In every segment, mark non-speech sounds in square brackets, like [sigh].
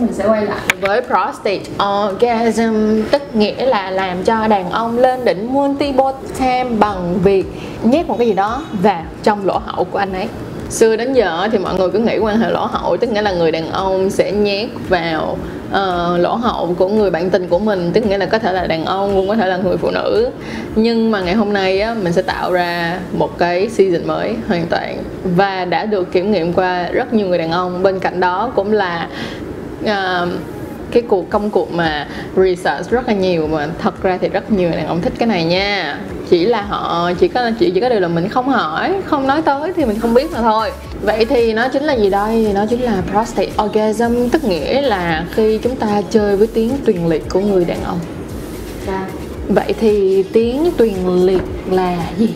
mình sẽ quay lại. Với prostate orgasm tức nghĩa là làm cho đàn ông lên đỉnh multibotam bằng việc nhét một cái gì đó vào trong lỗ hậu của anh ấy. Xưa đến giờ thì mọi người cứ nghĩ quan hệ lỗ hậu tức nghĩa là người đàn ông sẽ nhét vào uh, lỗ hậu của người bạn tình của mình tức nghĩa là có thể là đàn ông cũng có thể là người phụ nữ. Nhưng mà ngày hôm nay á mình sẽ tạo ra một cái season mới hoàn toàn. Và đã được kiểm nghiệm qua rất nhiều người đàn ông. Bên cạnh đó cũng là uh, cái cuộc công cuộc mà research rất là nhiều mà thật ra thì rất nhiều đàn ông thích cái này nha. Chỉ là họ chỉ có chỉ chỉ có điều là mình không hỏi không nói tới thì mình không biết mà thôi. Vậy thì nó chính là gì đây? Nó chính là prostate orgasm tức nghĩa là khi chúng ta chơi với tiếng tuyền liệt của người đàn ông. Dạ. vậy thì tiếng tuyền liệt là gì?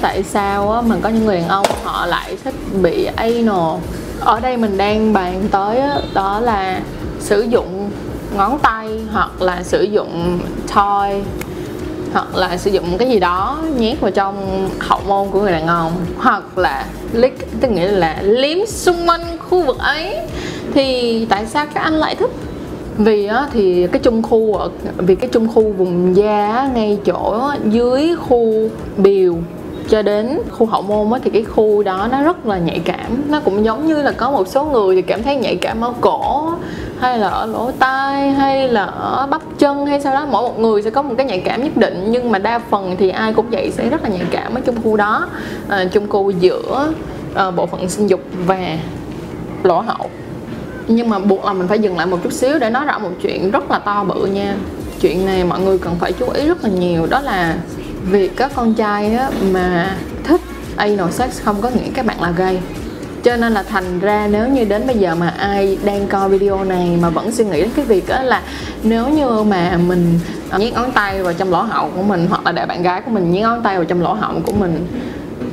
Tại sao mà có những người đàn ông họ lại thích bị anal ở đây mình đang bàn tới đó là sử dụng ngón tay hoặc là sử dụng toy hoặc là sử dụng cái gì đó nhét vào trong hậu môn của người đàn ông hoặc là lick tức nghĩa là liếm xung quanh khu vực ấy. Thì tại sao các anh lại thích? Vì á, thì cái trung khu ở vì cái trung khu vùng da ngay chỗ dưới khu biểu cho đến khu hậu môn á, thì cái khu đó nó rất là nhạy cảm. Nó cũng giống như là có một số người thì cảm thấy nhạy cảm ở cổ hay là ở lỗ tai hay là ở bắp chân hay sao đó. Mỗi một người sẽ có một cái nhạy cảm nhất định nhưng mà đa phần thì ai cũng vậy sẽ rất là nhạy cảm ở trong khu đó. À, trong khu giữa à, bộ phận sinh dục và lỗ hậu. Nhưng mà buộc là mình phải dừng lại một chút xíu để nói rõ một chuyện rất là to bự nha. Chuyện này mọi người cần phải chú ý rất là nhiều đó là việc các con trai á, mà thích anal sex không có nghĩa các bạn là gay. Cho nên là thành ra nếu như đến bây giờ mà ai đang coi video này mà vẫn suy nghĩ đến cái việc đó là nếu như mà mình nhét ngón tay vào trong lỗ hậu của mình hoặc là để bạn gái của mình nhét ngón tay vào trong lỗ hậu của mình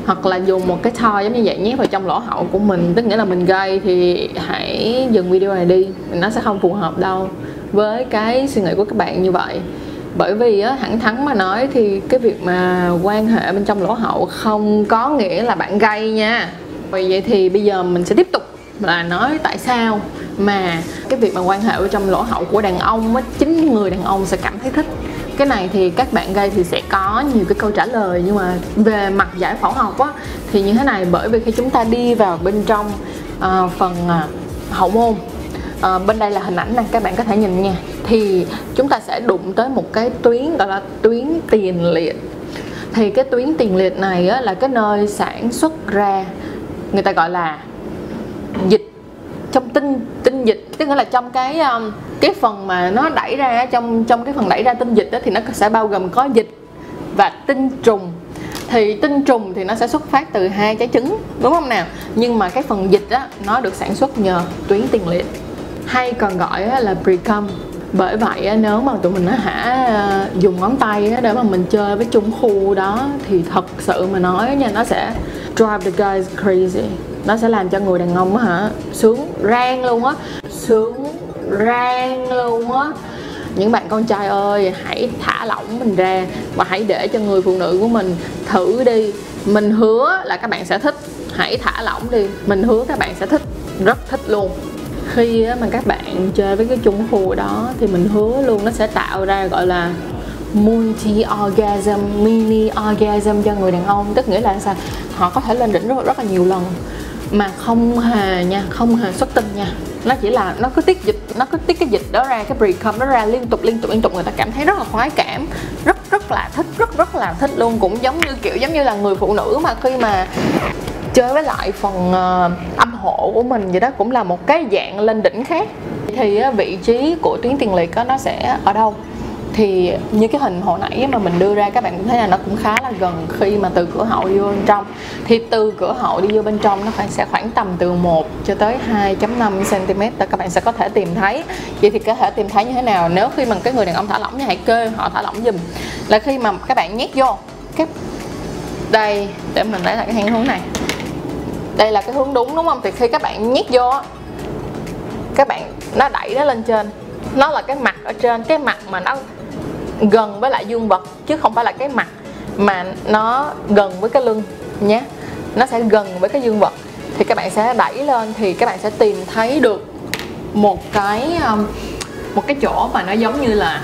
hoặc là dùng một cái thoi giống như vậy nhét vào trong lỗ hậu của mình tức nghĩa là mình gây thì hãy dừng video này đi nó sẽ không phù hợp đâu với cái suy nghĩ của các bạn như vậy bởi vì á, thẳng thắn mà nói thì cái việc mà quan hệ bên trong lỗ hậu không có nghĩa là bạn gay nha. Vì vậy thì bây giờ mình sẽ tiếp tục là nói tại sao mà cái việc mà quan hệ ở trong lỗ hậu của đàn ông á, chính người đàn ông sẽ cảm thấy thích. Cái này thì các bạn gay thì sẽ có nhiều cái câu trả lời nhưng mà về mặt giải phẫu học á thì như thế này bởi vì khi chúng ta đi vào bên trong uh, phần uh, hậu môn uh, bên đây là hình ảnh này các bạn có thể nhìn nha thì chúng ta sẽ đụng tới một cái tuyến gọi là tuyến tiền liệt. Thì cái tuyến tiền liệt này á, là cái nơi sản xuất ra người ta gọi là dịch trong tinh tinh dịch. Tức nghĩa là trong cái um, cái phần mà nó đẩy ra trong trong cái phần đẩy ra tinh dịch đó thì nó sẽ bao gồm có dịch và tinh trùng. Thì tinh trùng thì nó sẽ xuất phát từ hai trái trứng đúng không nào? Nhưng mà cái phần dịch á nó được sản xuất nhờ tuyến tiền liệt. Hay còn gọi là precum bởi vậy nếu mà tụi mình nó hả ờ, dùng ngón tay để mà mình chơi với trung khu đó, thì thật sự mà nói nha, nó sẽ drive the guys crazy. Nó sẽ làm cho người đàn ông á hả, sướng rang luôn á. Sướng rang luôn á. Những bạn con trai ơi, hãy thả lỏng mình ra và hãy để cho người phụ nữ của mình thử đi. Mình hứa là các bạn sẽ thích. Hãy thả lỏng đi. Mình hứa các bạn sẽ thích. Rất thích luôn khi mà các bạn chơi với cái chung khu đó thì mình hứa luôn nó sẽ tạo ra gọi là multi orgasm mini orgasm cho người đàn ông. Tức nghĩa là sao? Họ có thể lên đỉnh rất, rất là nhiều lần. Mà không hề nha không hề xuất tinh nha. Nó chỉ là nó cứ tiết dịch nó cứ tiết cái dịch đó ra cái precum đó ra liên tục liên tục liên tục. Người ta cảm thấy rất là khoái cảm rất rất là thích rất rất là thích luôn. Cũng giống như kiểu giống như là người phụ nữ mà khi mà chơi với lại phần uh, âm hộ của mình vậy đó cũng là một cái dạng lên đỉnh khác. Thì uh, vị trí của tuyến tiền liệt đó, nó sẽ ở đâu? Thì như cái hình hồi nãy mà mình đưa ra các bạn cũng thấy là nó cũng khá là gần khi mà từ cửa hậu đi vô bên trong. Thì từ cửa hậu đi vô bên trong nó phải sẽ khoảng tầm từ 1 cho tới 2.5 cm các bạn sẽ có thể tìm thấy. Vậy thì có thể tìm thấy như thế nào? Nếu khi mà cái người đàn ông thả lỏng như hãy kêu họ thả lỏng giùm. Là khi mà các bạn nhét vô cái đây để mình lấy lại cái hang hướng này đây là cái hướng đúng đúng không? Thì khi các bạn nhét vô các bạn, nó đẩy nó lên trên. Nó là cái mặt ở trên, cái mặt mà nó gần với lại dương vật, chứ không phải là cái mặt mà nó gần với cái lưng nhé. Nó sẽ gần với cái dương vật. Thì các bạn sẽ đẩy lên, thì các bạn sẽ tìm thấy được một cái um, một cái chỗ mà nó giống như là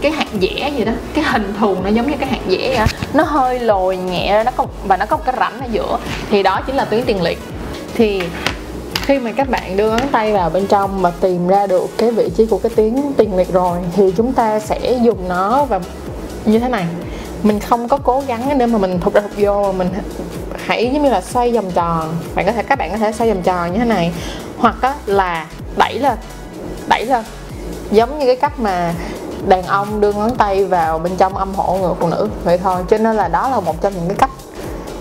cái hạt dẻ gì đó cái hình thù nó giống như cái hạt dẻ vậy nó hơi lồi nhẹ nó có và nó có một cái rãnh ở giữa. Thì đó chính là tuyến tiền liệt. Thì khi mà các bạn đưa ngón tay vào bên trong và tìm ra được cái vị trí của cái tuyến tiền liệt rồi thì chúng ta sẽ dùng nó và như thế này. Mình không có cố gắng để mà mình thụt ra thụt vô mà mình hãy giống như là xoay vòng tròn. Bạn có thể các bạn có thể xoay vòng tròn như thế này. Hoặc á, là đẩy lên đẩy lên. Giống như cái cách mà đàn ông đưa ngón tay vào bên trong âm hộ người phụ nữ vậy thôi. Cho nên là đó là một trong những cái cách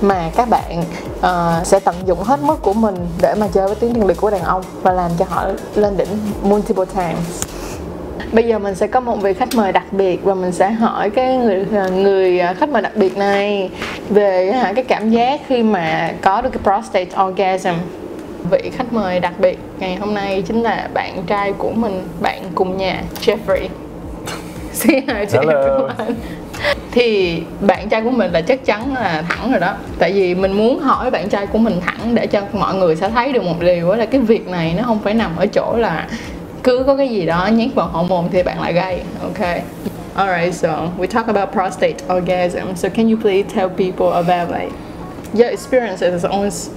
mà các bạn uh, sẽ tận dụng hết mức của mình để mà chơi với tiếng tiền liệt của đàn ông và làm cho họ lên đỉnh multiple times. Bây giờ mình sẽ có một vị khách mời đặc biệt và mình sẽ hỏi cái người ờ, người ờ, khách mời đặc biệt này về cái cảm giác khi mà có được cái prostate orgasm. Vị khách mời đặc biệt ngày hôm nay chính là bạn trai của mình bạn cùng nhà Jeffrey say hi to everyone thì bạn trai của mình là chắc chắn là thẳng rồi đó tại vì mình muốn hỏi bạn trai của mình thẳng để cho mọi người sẽ thấy được một điều đó là cái việc này nó không phải nằm ở chỗ là cứ có cái gì đó nhét vào hậu môn thì bạn lại gay ok Alright, so we talk about prostate orgasm. So can you please tell people about like your experiences also,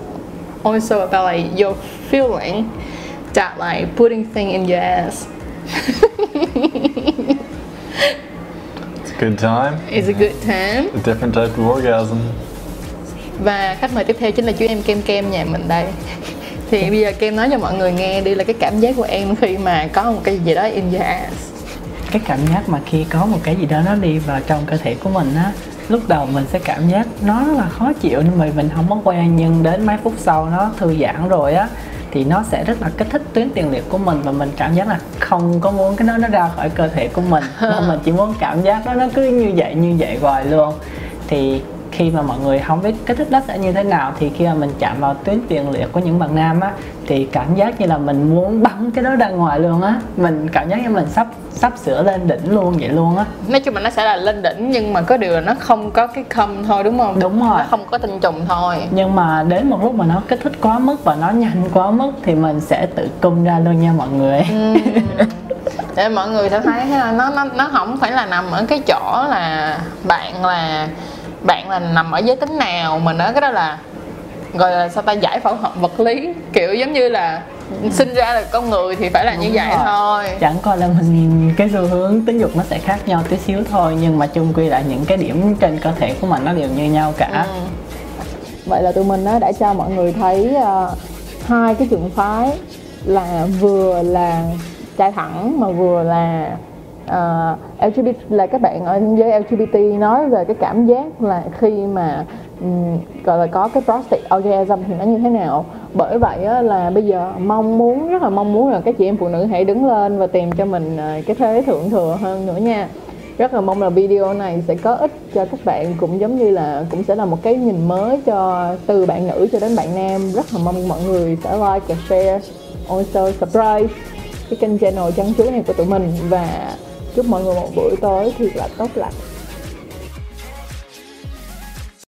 also about like your feeling that like putting thing in your ass. [laughs] It's a good time. It's a good time. A different type of orgasm. Và khách mời tiếp theo chính là chú em Kem Kem nhà mình đây. Thì bây giờ Kem nói cho mọi người nghe đi là cái cảm giác của em khi mà có một cái gì đó in your ass. cái cảm giác mà khi có một cái gì đó nó đi vào trong cơ thể của mình á lúc đầu mình sẽ cảm giác nó rất là khó chịu nhưng mà mình không có quen nhưng đến mấy phút sau nó thư giãn rồi á thì nó sẽ rất là kích thích tuyến tiền liệt của mình và mình cảm giác là không có muốn cái đó nó ra khỏi cơ thể của mình. [laughs] Mà mình chỉ muốn cảm giác đó nó cứ như vậy như vậy hoài luôn. Thì khi mà mọi người không biết kích thích đó sẽ như thế nào thì khi mà mình chạm vào tuyến tiền liệt của những bạn nam á thì cảm giác như là mình muốn bắn cái đó ra ngoài luôn á mình cảm giác như mình sắp sắp sửa lên đỉnh luôn vậy luôn á Nói chung là nó sẽ là lên đỉnh nhưng mà có điều là nó không có cái cum thôi đúng không? Đúng rồi. Nó không có tinh trùng thôi. nhưng mà đến một lúc mà nó kích thích quá mức và nó nhanh quá mức thì mình sẽ tự cung ra luôn nha mọi người Ừ. [laughs] để mọi người sẽ thấy ha, nó nó nó không phải là nằm ở cái chỗ là bạn là bạn là nằm ở giới tính nào mà nó cái đó là gọi là sao ta giải phẫu học vật lý kiểu giống như là sinh ra là con người thì phải là như Đúng vậy rồi. thôi chẳng qua là mình cái xu hướng tính dục nó sẽ khác nhau tí xíu thôi nhưng mà chung quy lại những cái điểm trên cơ thể của mình nó đều như nhau cả Ừ. vậy là tụi mình đã cho mọi người thấy ờ, hai cái trường phái là vừa là trai thẳng mà vừa là Ờ, uh, LGBT là các bạn ở giới LGBT nói về cái cảm giác là khi mà um, gọi là có cái prostate orgasm thì nó như thế nào. Bởi vậy á, là bây giờ mong muốn rất là mong muốn là các chị em phụ nữ hãy đứng lên và tìm cho mình ờ, cái thế thượng thừa hơn nữa nha. Rất là mong là video này sẽ có ích cho các bạn cũng giống như là cũng sẽ là một cái nhìn mới cho từ bạn nữ cho đến bạn nam. Rất là mong mọi người sẽ like và share. Also subscribe cái kênh channel chăn chuối này của tụi mình và chúc mọi người một buổi tối thiệt là tốt lành.